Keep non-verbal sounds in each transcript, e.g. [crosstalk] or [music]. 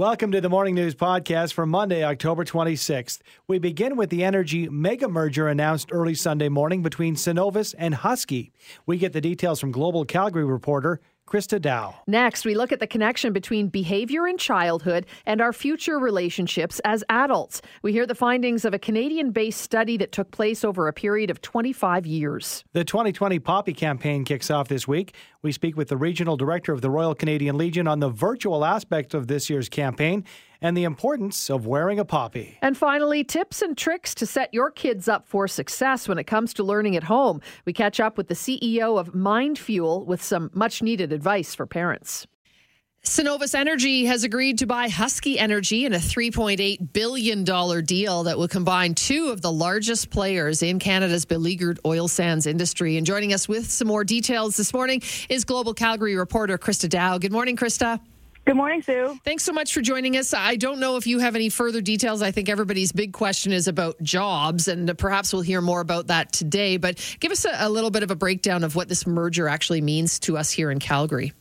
Welcome to the Morning News Podcast for Monday, October 26th. We begin with the energy mega merger announced early Sunday morning between Cenovus and Husky. We get the details from Global Calgary reporter Christa Dao. Next, we look at the connection between behavior in childhood and our future relationships as adults. We hear the findings of a Canadian based study that took place over a period of 25 years. The 2020 Poppy campaign kicks off this week. We speak with the regional director of the Royal Canadian Legion on the virtual aspect of this year's campaign and the importance of wearing a poppy. And finally, tips and tricks to set your kids up for success when it comes to learning at home. We catch up with the CEO of Mindfuel with some much needed advice for parents. Cenovus Energy has agreed to buy Husky Energy in a $3.8 billion deal that will combine two of the largest players in Canada's beleaguered oil sands industry. And joining us with some more details this morning is Global Calgary reporter Christa Dao. Good morning, Christa. Good morning, Sue. Thanks so much for joining us. I don't know if you have any further details. I think everybody's big question is about jobs, and perhaps we'll hear more about that today. But give us a, a little bit of a breakdown of what this merger actually means to us here in Calgary.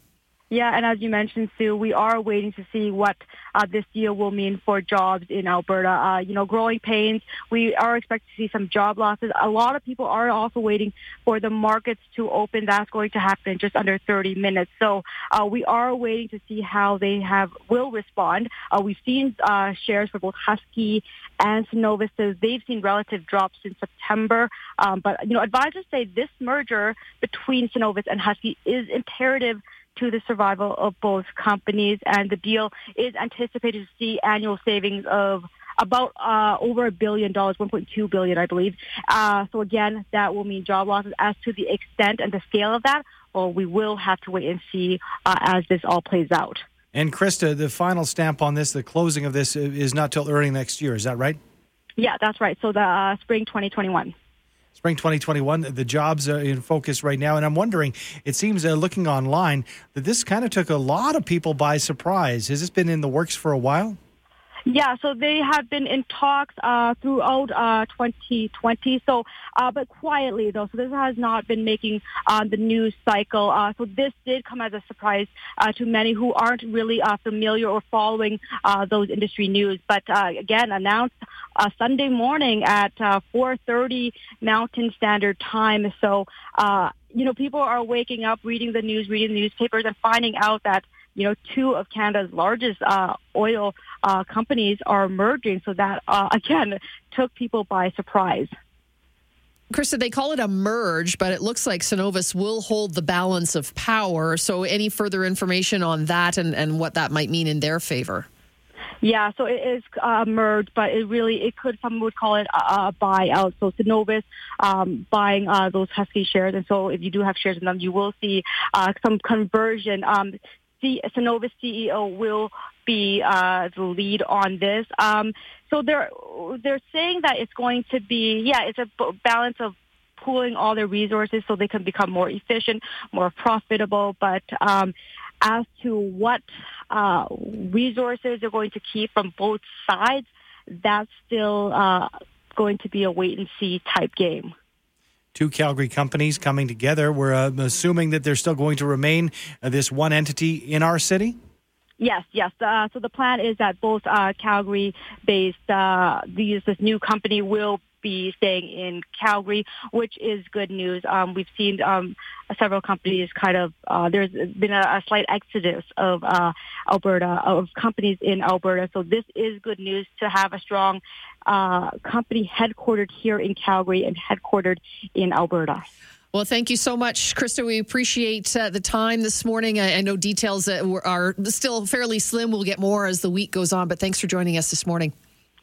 Yeah, and as you mentioned, Sue, we are waiting to see what uh, this deal will mean for jobs in Alberta. Uh, you know, growing pains, we are expecting to see some job losses. A lot of people are also waiting for the markets to open. That's going to happen in just under 30 minutes. So uh, we are waiting to see how they have will respond. Uh, we've seen uh, shares for both Husky and Cenovus. They've seen relative drops in September. Um, but, you know, advisors say this merger between Cenovus and Husky is imperative to the survival of both companies. And the deal is anticipated to see annual savings of about uh, over a billion dollars, 1.2 billion, I believe. Uh, so again, that will mean job losses. As to the extent and the scale of that, well, we will have to wait and see uh, as this all plays out. And Christa, the final stamp on this, the closing of this, is not till early next year. Is that right? Yeah, that's right. So the uh, spring 2021 spring 2021. The jobs are in focus right now. And I'm wondering, it seems uh, looking online that this kind of took a lot of people by surprise. Has this been in the works for a while? Yeah, so they have been in talks uh, throughout uh, 2020. So, uh, but quietly though. So this has not been making uh, the news cycle. Uh, so this did come as a surprise uh, to many who aren't really familiar or following those industry news. But again, announced Sunday morning at 4:30 Mountain Standard Time. So you know, people are waking up, reading the news, reading the newspapers, and finding out that you know, two of Canada's largest uh, oil uh, companies are merging. So that, uh, [laughs] again, took people by surprise. Christa, they call it a merge, but it looks like Cenovus will hold the balance of power. So, any further information on that and, and what that might mean in their favor? Yeah, so it is uh, merge, but it really it could some would call it a, a buyout. So Cenovus um, buying uh, those Husky shares, and so if you do have shares in them, you will see uh, some conversion. Um, the Cenovus CEO will be uh, the lead on this. Um, so they're they're saying that it's going to be yeah, it's a balance of pooling all their resources so they can become more efficient, more profitable. But um, as to what uh, resources they're going to keep from both sides, that's still uh, going to be a wait and see type game two Calgary companies coming together. We're uh, assuming that they're still going to remain uh, this one entity in our city. Yes, yes. Uh, so the plan is that both uh, Calgary-based uh, these this new company will be staying in Calgary, which is good news. Um, we've seen um, several companies kind of uh, there's been a, a, slight exodus of uh, Alberta of companies in Alberta. So this is good news to have a strong uh, company headquartered here in Calgary and headquartered in Alberta. Well, thank you so much, Christa. We appreciate uh, the time this morning. I, I know details that are still fairly slim. We'll get more as the week goes on, but thanks for joining us this morning.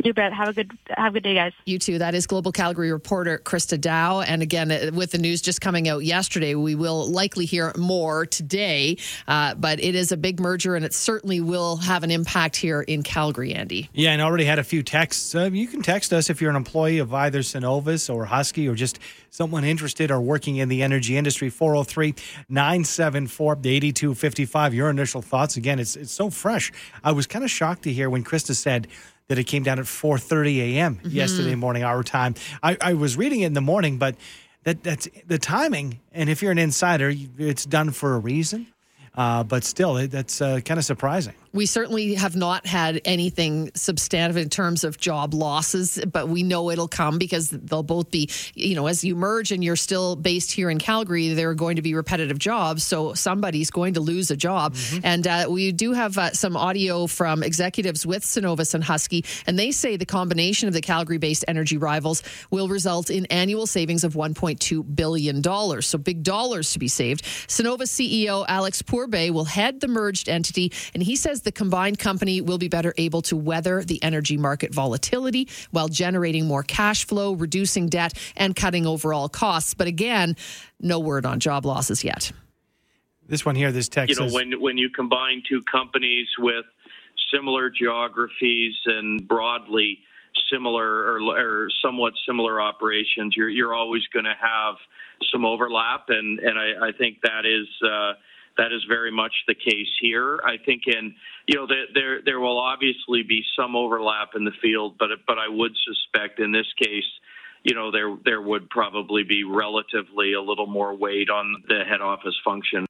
You bet. Have a good have a good day, guys. You too. That is Global Calgary reporter Christa Dao. And again, uh, with the news just coming out yesterday, we will likely hear more today. Uh, but it is a big merger, and it certainly will have an impact here in Calgary, Andy. Yeah, and already had a few texts. Uh, you can text us if you're an employee of either Cenovus or Husky or just someone interested or working in the energy industry. 403 974 8255. Your initial thoughts. Again, it's it's so fresh. I was kind of shocked to hear when Christa said that it came down at 4:30 a.m. Mm-hmm. yesterday morning our time. I, I was reading it in the morning, but that that's the timing. And if you're an insider, it's done for a reason. Uh, but still, that's uh, kind of surprising. We certainly have not had anything substantive in terms of job losses, but we know it'll come because they'll both be, you know, as you merge and you're still based here in Calgary, there are going to be repetitive jobs. So somebody's going to lose a job. Mm-hmm. And uh, we do have uh, some audio from executives with Cenovus and Husky, and they say the combination of the Calgary based energy rivals will result in annual savings of $1.2 billion. So big dollars to be saved. Cenovus CEO Alex Pourbaix will head the merged entity, and he says the combined company will be better able to weather the energy market volatility while generating more cash flow, reducing debt, and cutting overall costs. But again, no word on job losses yet. This one here, this text. You know, when when you combine two companies with similar geographies and broadly similar or, or somewhat similar operations, you're you're always going to have some overlap, and and I, I think that is. Uh, that is very much the case here. I think in you know there there will obviously be some overlap in the field, but but I would suspect in this case, you know there there would probably be relatively a little more weight on the head office function.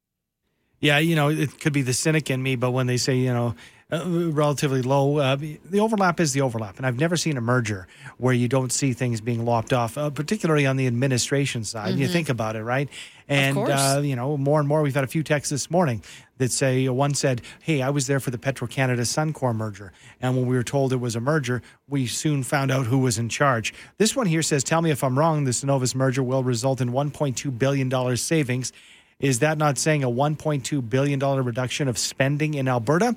Yeah, you know it could be the cynic in me, but when they say you know uh, relatively low. Uh, the overlap is the overlap, and I've never seen a merger where you don't see things being lopped off, uh, particularly on the administration side. Mm-hmm. You think about it, right? And uh, you know, more and more, we've had a few texts this morning that say one said, "Hey, I was there for the Petro Canada Suncor merger, and when we were told it was a merger, we soon found out who was in charge." This one here says, "Tell me if I'm wrong. The Cenovus merger will result in 1.2 billion dollars savings." Is that not saying a $1.2 billion reduction of spending in Alberta?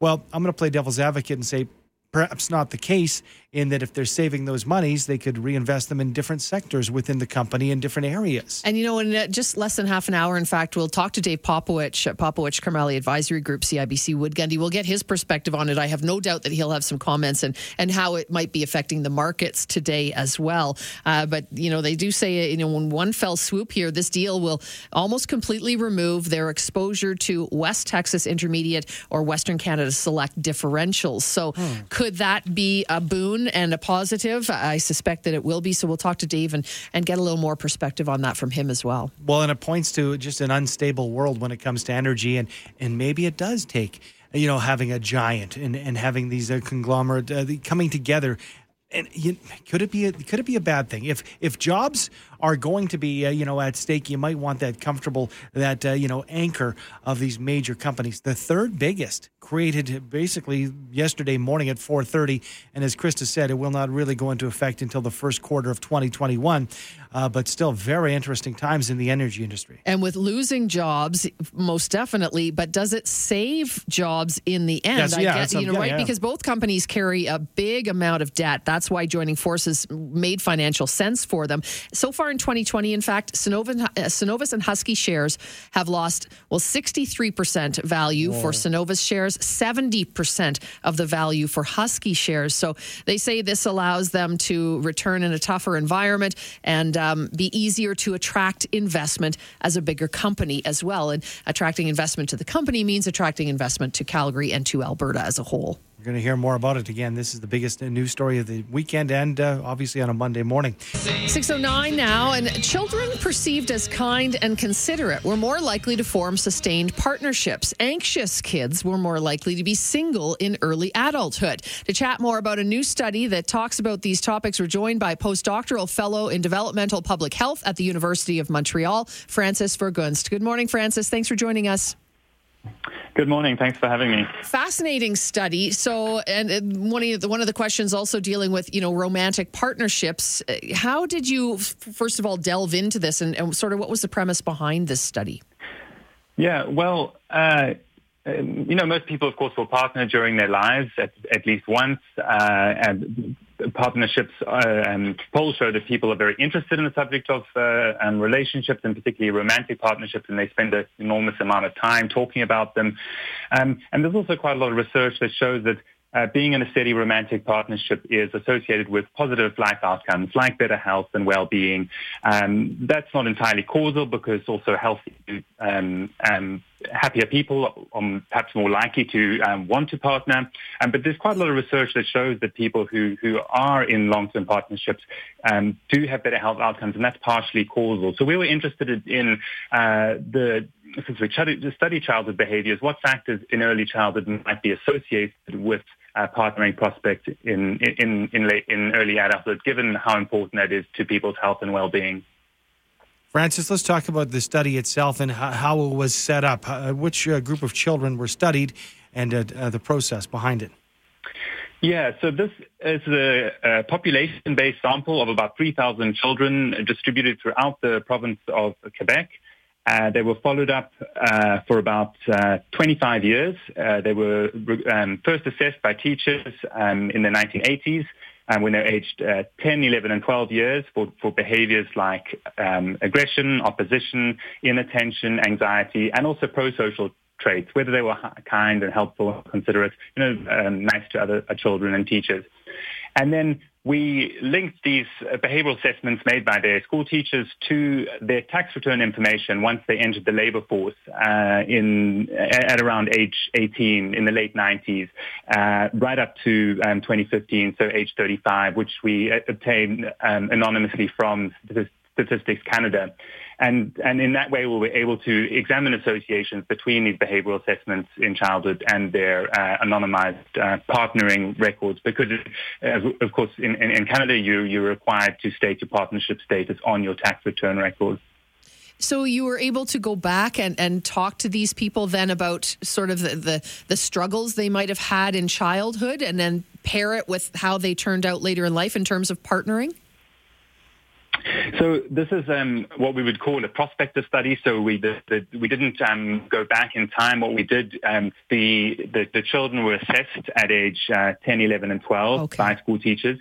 Well, I'm going to play devil's advocate and say perhaps not the case in that if they're saving those monies, they could reinvest them in different sectors within the company in different areas. And you know, in uh, just less than half an hour, in fact, we'll talk to Dave Popowich at Popowich Karmali Advisory Group, CIBC Wood Gundy. We'll get his perspective on it. I have no doubt that he'll have some comments and and how it might be affecting the markets today as well. Uh, but you know, they do say you know, in one fell swoop here, this deal will almost completely remove their exposure to West Texas Intermediate or Western Canada Select differentials. So, hmm. Could that be a boon? and a positive. I suspect that it will be. So we'll talk to Dave and, and get a little more perspective on that from him as well. Well, and it points to just an unstable world when it comes to energy, and and maybe it does take you know having a giant and, and having these uh, conglomerate uh, coming together and you, could it be a, could it be a bad thing if if jobs are going to be uh, you know at stake you might want that comfortable that uh, you know anchor of these major companies the third biggest created basically yesterday morning at 4:30 and as Christa said it will not really go into effect until the first quarter of 2021 uh, but still very interesting times in the energy industry. And with losing jobs most definitely but does it save jobs in the end? Yes, yeah, guess, you know yeah, right? yeah. because both companies carry a big amount of debt. That's why joining forces made financial sense for them. So far in 2020, in fact, Cenovus, uh, Cenovus and Husky shares have lost, well, 63% value Whoa. for Cenovus shares, 70% of the value for Husky shares. So they say this allows them to return in a tougher environment and um, be easier to attract investment as a bigger company as well. And attracting investment to the company means attracting investment to Calgary and to Alberta as a whole. We're going to hear more about it again. This is the biggest news story of the weekend and uh, obviously on a Monday morning. 609 now, and children perceived as kind and considerate were more likely to form sustained partnerships. Anxious kids were more likely to be single in early adulthood. To chat more about a new study that talks about these topics, we're joined by postdoctoral fellow in developmental public health at the University of Montreal, Francis Vergunst. Good morning, Francis. Thanks for joining us. Good morning. Thanks for having me. Fascinating study. So, and one of the one of the questions also dealing with you know romantic partnerships. Uh, how did you first of all delve into this, and, and sort of what was the premise behind this study? Yeah, well, uh, you know, most people, of course, will partner during their lives at, at least once, uh, and partnerships and polls show that people are very interested in the subject of uh, um, relationships and particularly romantic partnerships and they spend an enormous amount of time talking about them. Um, and there's also quite a lot of research that shows that uh, being in a steady romantic partnership is associated with positive life outcomes like better health and well-being. Um, that's not entirely causal because also healthy um, um, happier people, are perhaps more likely to um, want to partner. Um, but there's quite a lot of research that shows that people who, who are in long-term partnerships do have better health outcomes, and that's partially causal. So we were interested in uh, the since we study childhood behaviors, what factors in early childhood might be associated with uh, partnering prospects in in in, late, in early adulthood, given how important that is to people's health and well-being. Francis, let's talk about the study itself and how, it was set up. Uh, which uh, group of children were studied, and uh, uh, the process behind it. Yeah, so this is a, a population-based sample of about 3,000 children distributed throughout the province of Quebec. Uh, they were followed up uh, for about uh, 25 years. Uh, they were um, first assessed by teachers um, in the 1980s um, when they're aged uh, 10, 11, and 12 years for, for behaviors like um, aggression, opposition, inattention, anxiety, and also pro-social traits, whether they were kind and helpful, considerate, you know, um, nice to other children and teachers. And then we linked these behavioral assessments made by their school teachers to their tax return information once they entered the labor force uh, in at around age 18 in the late 90s, uh, right up to um, 2015, so age 35, which we uh, obtained um, anonymously from Statistics Canada. And, and in that way, we were able to examine associations between these behavioral assessments in childhood and their uh, anonymized uh, partnering records. Because, uh, of course, in, in, in Canada, you, you're required to state your partnership status on your tax return records. So you were able to go back and, and talk to these people then about sort of the, the, the, struggles they might have had in childhood and then pair it with how they turned out later in life in terms of partnering? So this is um, what we would call a prospective study. So we the, the, we didn't um, go back in time. What we did, um, the, the, the children were assessed at age uh, 10, 11, and 12 okay. by school teachers.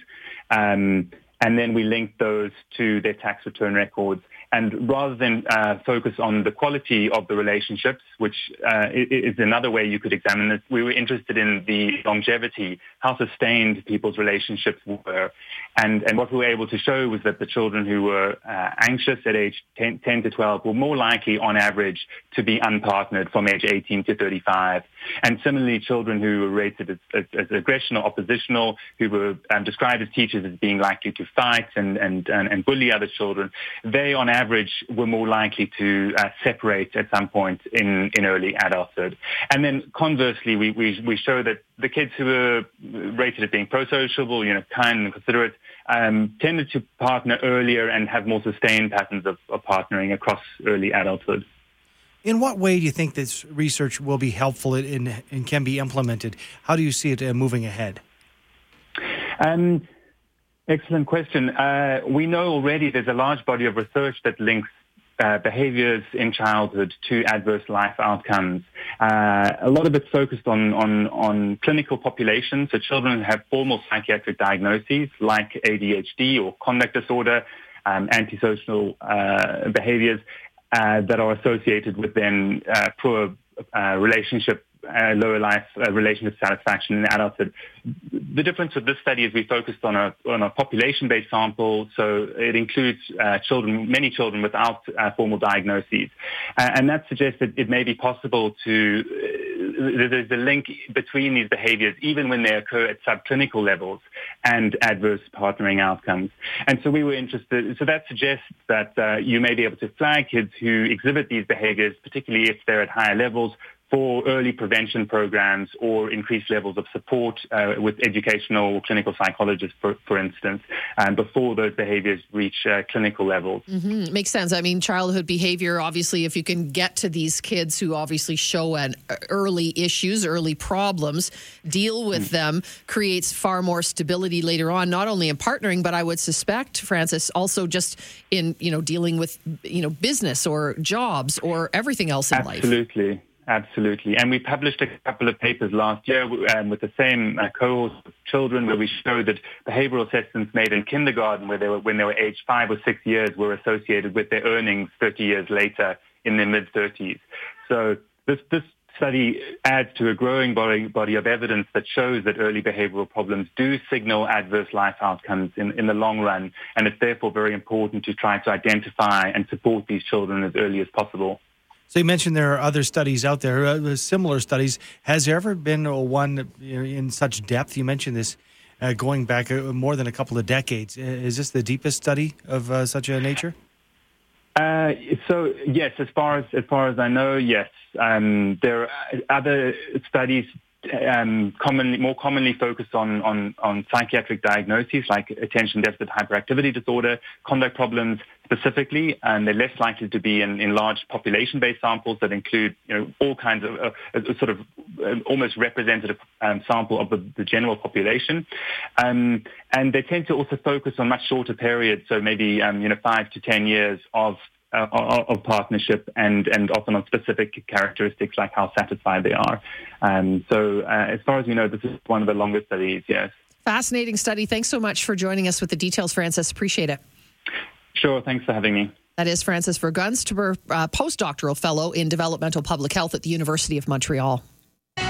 Um, and then we linked those to their tax return records. And rather than uh, focus on the quality of the relationships, which uh, is another way you could examine it, we were interested in the longevity, how sustained people's relationships were. And, and what we were able to show was that the children who were uh, anxious at age 10, 10, to 12 were more likely, on average, to be unpartnered from age 18 to 35. And similarly, children who were rated as, as, as aggression or oppositional, who were um, described as teachers as being likely to fight and, and, and, and bully other children, they, on average, were more likely to uh, separate at some point in, in early adulthood. And then conversely, we, we, we show that the kids who were rated as being pro-sociable, you know, kind and considerate, um, tended to partner earlier and have more sustained patterns of, of partnering across early adulthood. In what way do you think this research will be helpful and, and can be implemented? How do you see it uh, moving ahead? Um, excellent question. Uh, we know already there's a large body of research that links uh, behaviors in childhood to adverse life outcomes. Uh, a lot of it's focused on, on, on clinical populations, so children who have formal psychiatric diagnoses like ADHD or conduct disorder, um, antisocial uh, behaviors, uh, that are associated with then uh, poor uh, relationship uh, lower life uh, relationship satisfaction in adulthood. The difference with this study is we focused on a on a population-based sample, so it includes uh, children, many children without uh, formal diagnoses, uh, and that suggests that it may be possible to uh, there's a link between these behaviors, even when they occur at subclinical levels, and adverse partnering outcomes. And so we were interested. So that suggests that you may be able to flag kids who exhibit these behaviors, particularly if they're at higher levels, for early prevention programs or increased levels of support uh, with educational or clinical psychologists, for, for instance, um, before those behaviors reach uh, clinical levels. Mm-hmm. Makes sense. I mean, childhood behavior, obviously, if you can get to these kids who obviously show an uh, early issues, early problems, deal with mm. them, creates far more stability later on, not only in partnering, but I would suspect, Francis, also just in, you know, dealing with, you know, business or jobs or everything else in Absolutely. life. Absolutely. Absolutely. And we published a couple of papers last year um, with the same uh, cohort of children where we showed that behavioral assessments made in kindergarten where they were, when they were aged five or six years were associated with their earnings 30 years later in their mid-30s. So this, this study adds to a growing body, body of evidence that shows that early behavioral problems do signal adverse life outcomes in, in the long run. And it's therefore very important to try to identify and support these children as early as possible. So you mentioned there are other studies out there, uh, similar studies. Has there ever been one in such depth? You mentioned this uh, going back uh, more than a couple of decades. Is this the deepest study of uh, such a nature? Uh, so yes, as far as as far as I know, yes. Um, there are other studies um, commonly, more commonly focused on, on, on psychiatric diagnoses like attention deficit hyperactivity disorder, conduct problems specifically, and they're less likely to be in, in large population-based samples that include you know, all kinds of uh, a sort of uh, almost representative um, sample of the, the, general population. Um, and they tend to also focus on much shorter periods, so maybe um, you know, five to 10 years of uh, of partnership and, and often on specific characteristics like how satisfied they are. Um, so uh, as far as we know, this is one of the longest studies, yes. Fascinating study. Thanks so much for joining us with the details, Francis. Appreciate it. Sure. Thanks for having me. That is Francis Vergunst, uh, postdoctoral fellow in developmental public health at the University of Montreal.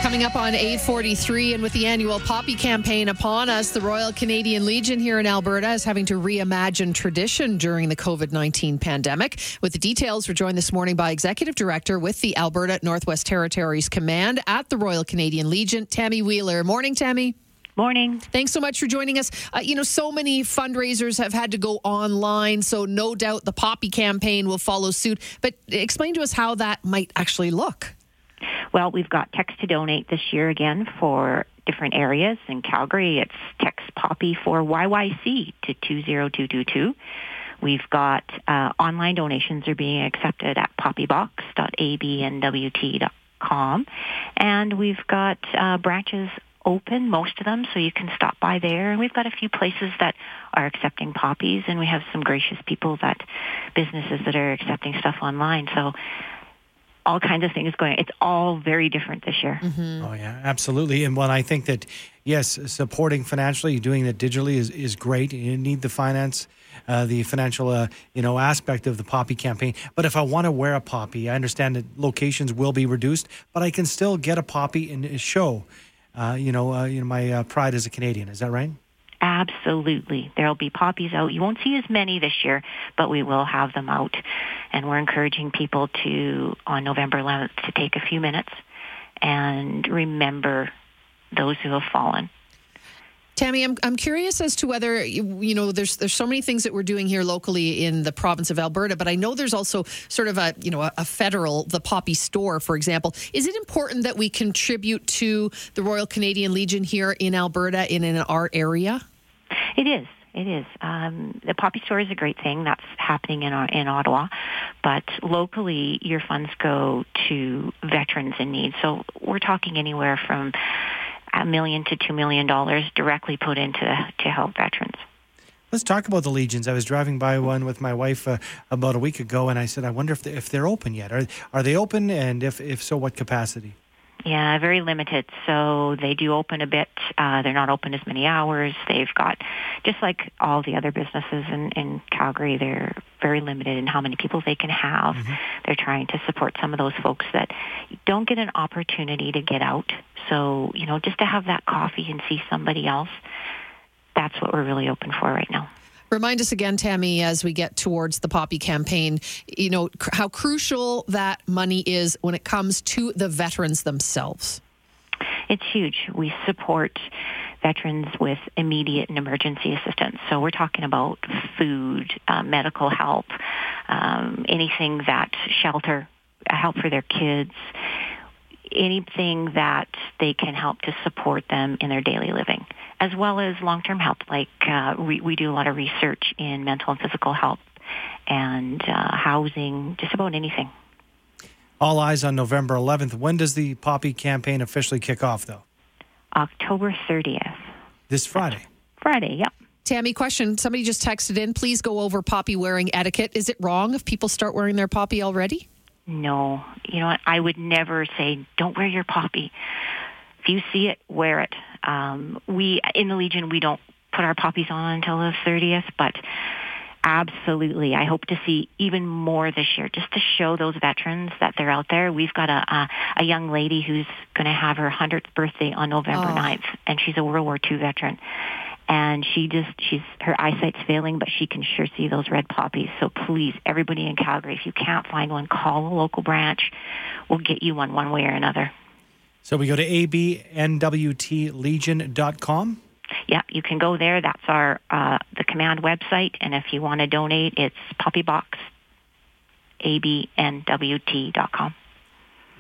Coming up on 843, and with the annual Poppy campaign upon us, the Royal Canadian Legion here in Alberta is having to reimagine tradition during the COVID 19 pandemic. With the details, we're joined this morning by Executive Director with the Alberta Northwest Territories Command at the Royal Canadian Legion, Tammy Wheeler. Morning, Tammy. Morning. Thanks so much for joining us. Uh, you know, so many fundraisers have had to go online, so no doubt the Poppy campaign will follow suit. But explain to us how that might actually look. Well, we've got text to donate this year again for different areas. In Calgary, it's text Poppy for YYC to 20222. We've got uh, online donations are being accepted at poppybox.abnwt.com. And we've got uh, branches open, most of them, so you can stop by there. And we've got a few places that are accepting poppies, and we have some gracious people that businesses that are accepting stuff online. So all kinds of things going. It's all very different this year. Mm-hmm. Oh yeah, absolutely. And when I think that yes, supporting financially, doing that digitally is is great. You need the finance. Uh, the financial, uh, you know, aspect of the poppy campaign. But if I want to wear a poppy, I understand that locations will be reduced, but I can still get a poppy and show, uh, you know, uh, you know, my uh, pride as a Canadian. Is that right? Absolutely. There'll be poppies out. You won't see as many this year, but we will have them out. And we're encouraging people to, on November 11th, to take a few minutes and remember those who have fallen. Tammy, I'm, I'm curious as to whether you, know there's there's so many things that we're doing here locally in the province of Alberta, but I know there's also sort of a you know a, a federal the Poppy store, for example. Is it important that we contribute to the Royal Canadian Legion here in Alberta in, in our area? It is. It is. Um, the Poppy Store is a great thing. That's happening in, in Ottawa. But locally, your funds go to veterans in need. So we're talking anywhere from a million to two million dollars directly put into to help veterans. Let's talk about the legions. I was driving by one with my wife uh, about a week ago, and I said, "I wonder if they, if they're open yet. Are are they open? And if if so, what capacity?" Yeah, very limited. So they do open a bit. Uh, they're not open as many hours. They've got, just like all the other businesses in, in Calgary, they're very limited in how many people they can have. Mm-hmm. They're trying to support some of those folks that don't get an opportunity to get out. So, you know, just to have that coffee and see somebody else, that's what we're really open for right now. Remind us again, Tammy, as we get towards the Poppy campaign, you know, cr- how crucial that money is when it comes to the veterans themselves. It's huge. We support veterans with immediate and emergency assistance. So we're talking about food, uh, medical help, um, anything that shelter, help for their kids, anything that they can help to support them in their daily living, as well as long-term health. Like uh, we, we do a lot of research in mental and physical health and uh, housing, just about anything. All eyes on November 11th. When does the Poppy campaign officially kick off, though? October 30th. This Friday. Friday, yep. Tammy, question. Somebody just texted in. Please go over poppy wearing etiquette. Is it wrong if people start wearing their poppy already? No, you know what? I would never say don't wear your poppy. If you see it, wear it. Um, we in the Legion we don't put our poppies on until the 30th, but absolutely, I hope to see even more this year, just to show those veterans that they're out there. We've got a a, a young lady who's going to have her 100th birthday on November oh. 9th, and she's a World War II veteran and she just she's her eyesight's failing, but she can sure see those red poppies. So please, everybody in Calgary, if you can't find one, call a local branch. We'll get you one one way or another. So we go to abnwtlegion.com. Yeah, you can go there. That's our uh, the command website, and if you want to donate, it's poppybox abnwt.com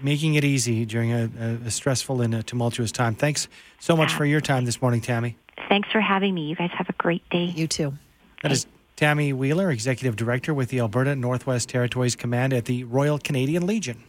making it easy during a, a, stressful and a tumultuous time. Thanks so much for your time this morning, Tammy. Thanks for having me. You guys have a great day. You too. That is Tammy Wheeler, Executive Director with the Alberta Northwest Territories Command at the Royal Canadian Legion.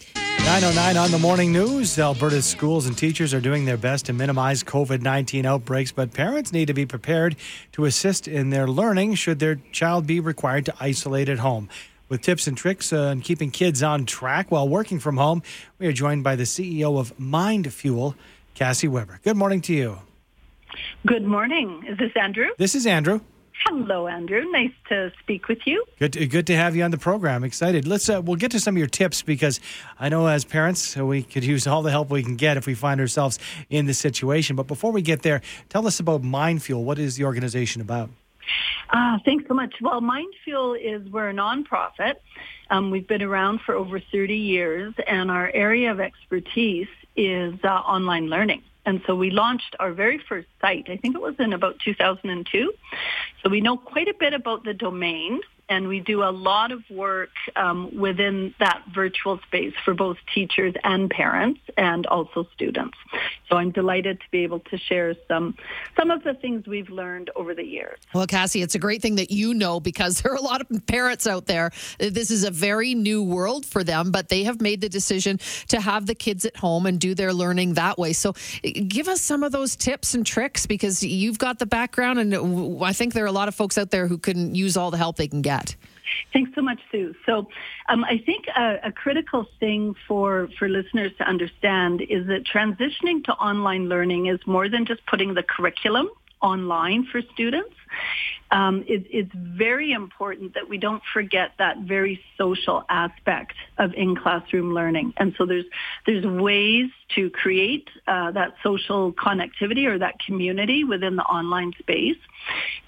909 on the morning news. Alberta's schools and teachers are doing their best to minimize COVID 19 outbreaks, but parents need to be prepared to assist in their learning should their child be required to isolate at home. With tips and tricks on keeping kids on track while working from home, we are joined by the CEO of Mindfuel, Cassie Weber. Good morning to you. Good morning. Is this Andrew? This is Andrew. Hello, Andrew. Nice to speak with you. Good, to, good to have you on the program. Excited. Let's. Uh, we'll get to some of your tips because I know as parents we could use all the help we can get if we find ourselves in this situation. But before we get there, tell us about Mindfuel. What is the organization about? Uh, thanks so much. Well, Mindfuel is we're a nonprofit. Um, we've been around for over 30 years, and our area of expertise is uh, online learning. And so we launched our very first site, I think it was in about 2002. So we know quite a bit about the domain and we do a lot of work um, within that virtual space for both teachers and parents and also students. So I'm delighted to be able to share some some of the things we've learned over the years. Well, Cassie, it's a great thing that you know because [laughs] there are a lot of parents out there. This is a very new world for them, but they have made the decision to have the kids at home and do their learning that way. So give us some of those tips and tricks because you've got the background and I think there are a lot of folks out there who can use all the help they can get that? Thanks so much, Sue. So um, I think a, a, critical thing for, for listeners to understand is that transitioning to online learning is more than just putting the curriculum online for students um, it, it's very important that we don't forget that very social aspect of in-classroom learning. And so there's there's ways to create uh, that social connectivity or that community within the online space.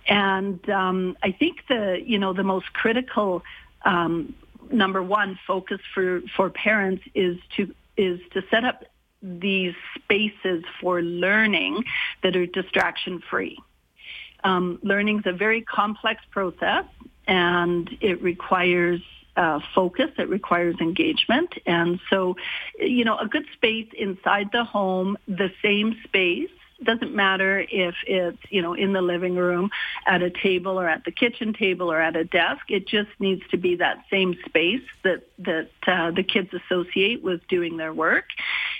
And um, I think the you know the most critical um, number one focus for for parents is to is to set up these spaces for learning that are distraction free. Um, learning is a very complex process and it requires uh, focus. It requires engagement. And so, you know, a good space inside the home, the same space, doesn't matter if it's, you know, in the living room, at a table or at the kitchen table or at a desk. It just needs to be that same space that, that uh, the kids associate with doing their work.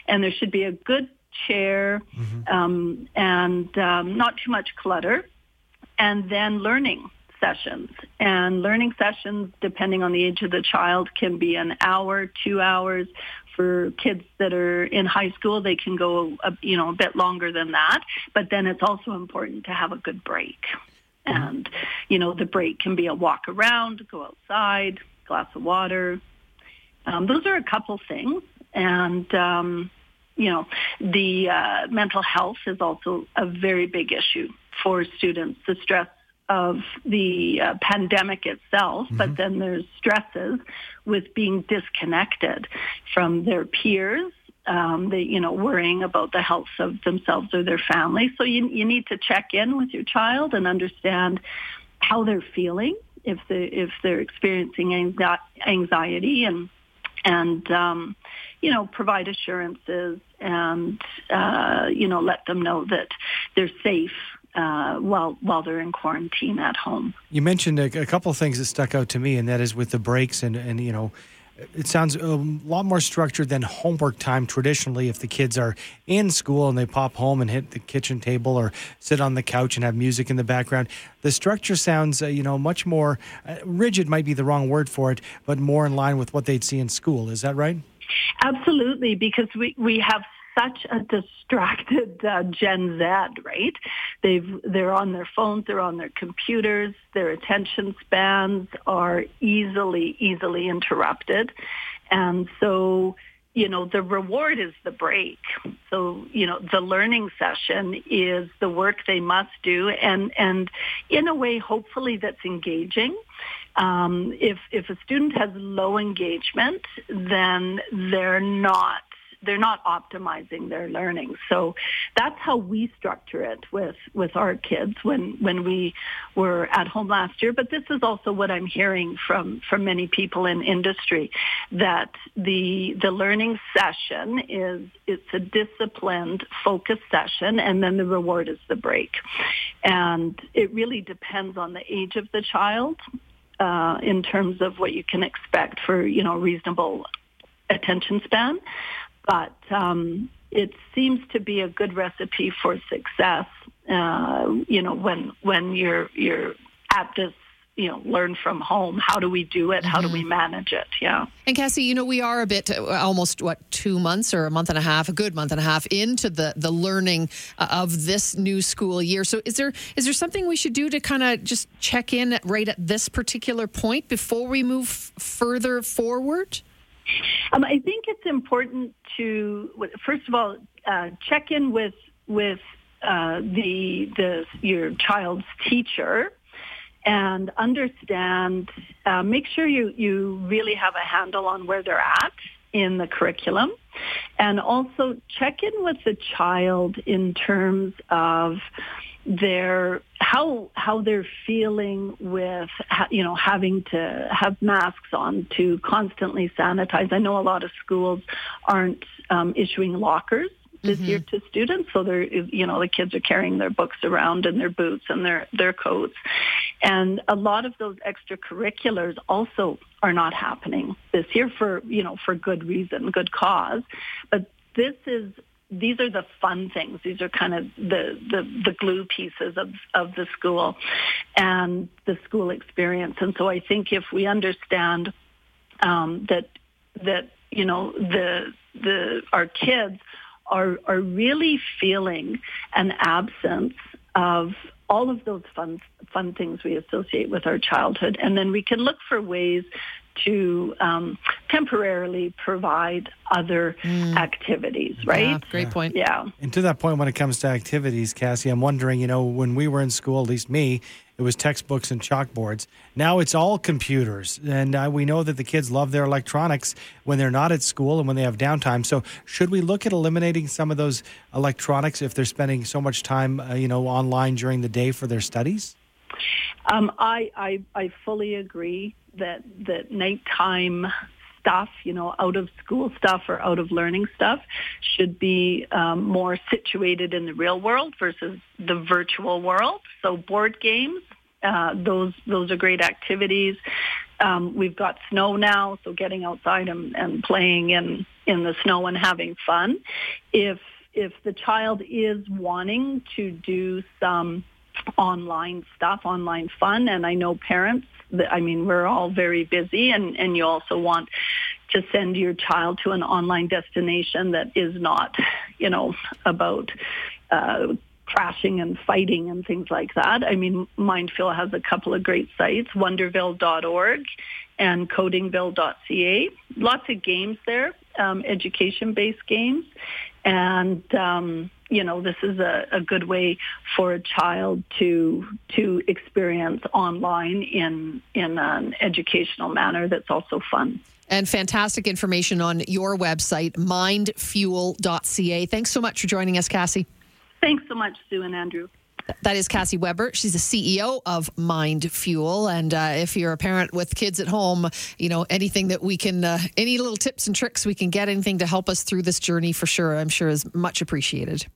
And there should be a good chair mm-hmm. um, and um, not too much clutter and then learning sessions. And learning sessions, depending on the age of the child, can be an hour, two hours. For kids that are in high school, they can go, a, you know, a bit longer than that. But then it's also important to have a good break. And, you know, the break can be a walk around, go outside, glass of water. Um, those are a couple things. And, um, you know, the uh, mental health is also a very big issue for students, the stress of the uh, pandemic itself, mm-hmm. but then there's stresses with being disconnected from their peers. Um, they, you know, worrying about the health of themselves or their family. So you, you need to check in with your child and understand how they're feeling if they if they're experiencing anxiety and and um, you know provide assurances and uh, you know let them know that they're safe uh, while while they're in quarantine at home. You mentioned a, a couple of things that stuck out to me, and that is with the breaks and and you know. It sounds a lot more structured than homework time traditionally. If the kids are in school and they pop home and hit the kitchen table or sit on the couch and have music in the background, the structure sounds, uh, you know, much more uh, rigid. Might be the wrong word for it, but more in line with what they'd see in school. Is that right? Absolutely, because we we have such a distracted uh, Gen Z, right? They've they're on their phones, they're on their computers, their attention spans are easily easily interrupted, and so you know, the reward is the break. So, you know, the learning session is the work they must do and, and in a way, hopefully that's engaging. Um, if, if a student has low engagement, then they're not they're not optimizing their learning. So that's how we structure it with, with our kids when, when we were at home last year. But this is also what I'm hearing from, from many people in industry that the, the learning session is, it's a disciplined focused session and then the reward is the break. And it really depends on the age of the child. Uh, in terms of what you can expect for you know reasonable attention span but um, it seems to be a good recipe for success. Uh, you know, when when you're you're at this you know learn from home how do we do it how do we mm-hmm. manage it yeah and cassie you know we are a bit uh, almost what two months or a month and a half a good month and a half into the the learning uh, of this new school year so is there is there something we should do to kind of just check in right at this particular point before we move further forward um, I think it's important to first of all uh, check in with with uh, the the your child's teacher and understand. Uh, make sure you you really have a handle on where they're at in the curriculum, and also check in with the child in terms of their how how they're feeling with you know having to have masks on to constantly sanitize. I know a lot of schools aren't um, issuing lockers this mm-hmm. year to students, so they're you know the kids are carrying their books around and their boots and their their coats, and a lot of those extracurriculars also are not happening this year for you know for good reason, good cause, but this is these are the fun things. These are kind of the, the, the glue pieces of, of the school and the school experience. And so I think if we understand um, that that you know the the our kids are are really feeling an absence of all of those fun fun things we associate with our childhood, and then we can look for ways to um, temporarily provide other mm. activities, right? Yeah, great point. Yeah. And to that point, when it comes to activities, Cassie, I'm wondering, you know, when we were in school, at least me, it was textbooks and chalkboards. Now it's all computers. And uh, we know that the kids love their electronics when they're not at school and when they have downtime. So should we look at eliminating some of those electronics if they're spending so much time, uh, you know, online during the day for their studies? Um, I, I I fully agree that that nighttime stuff, you know, out of school stuff or out of learning stuff should be um, more situated in the real world versus the virtual world. So board games, uh, those those are great activities. Um, we've got snow now, so getting outside and, and playing in in the snow and having fun. If if the child is wanting to do some online stuff, online fun. And I know parents, that, I mean, we're all very busy and, and you also want to send your child to an online destination that is not, you know, about uh, crashing and fighting and things like that. I mean, Mindfuel has a couple of great sites, wonderville.org and codingville.ca. Lots of games there, um, education-based games. And, um, you know, this is a, a good way for a child to to experience online in in an educational manner that's also fun. And fantastic information on your website, mindfuel.ca. Thanks so much for joining us, Cassie. Thanks so much, Sue and Andrew. That is Cassie Weber. She's the CEO of Mind Fuel. And uh, if you're a parent with kids at home, you know, anything that we can, uh, any little tips and tricks we can get, anything to help us through this journey for sure, I'm sure is much appreciated.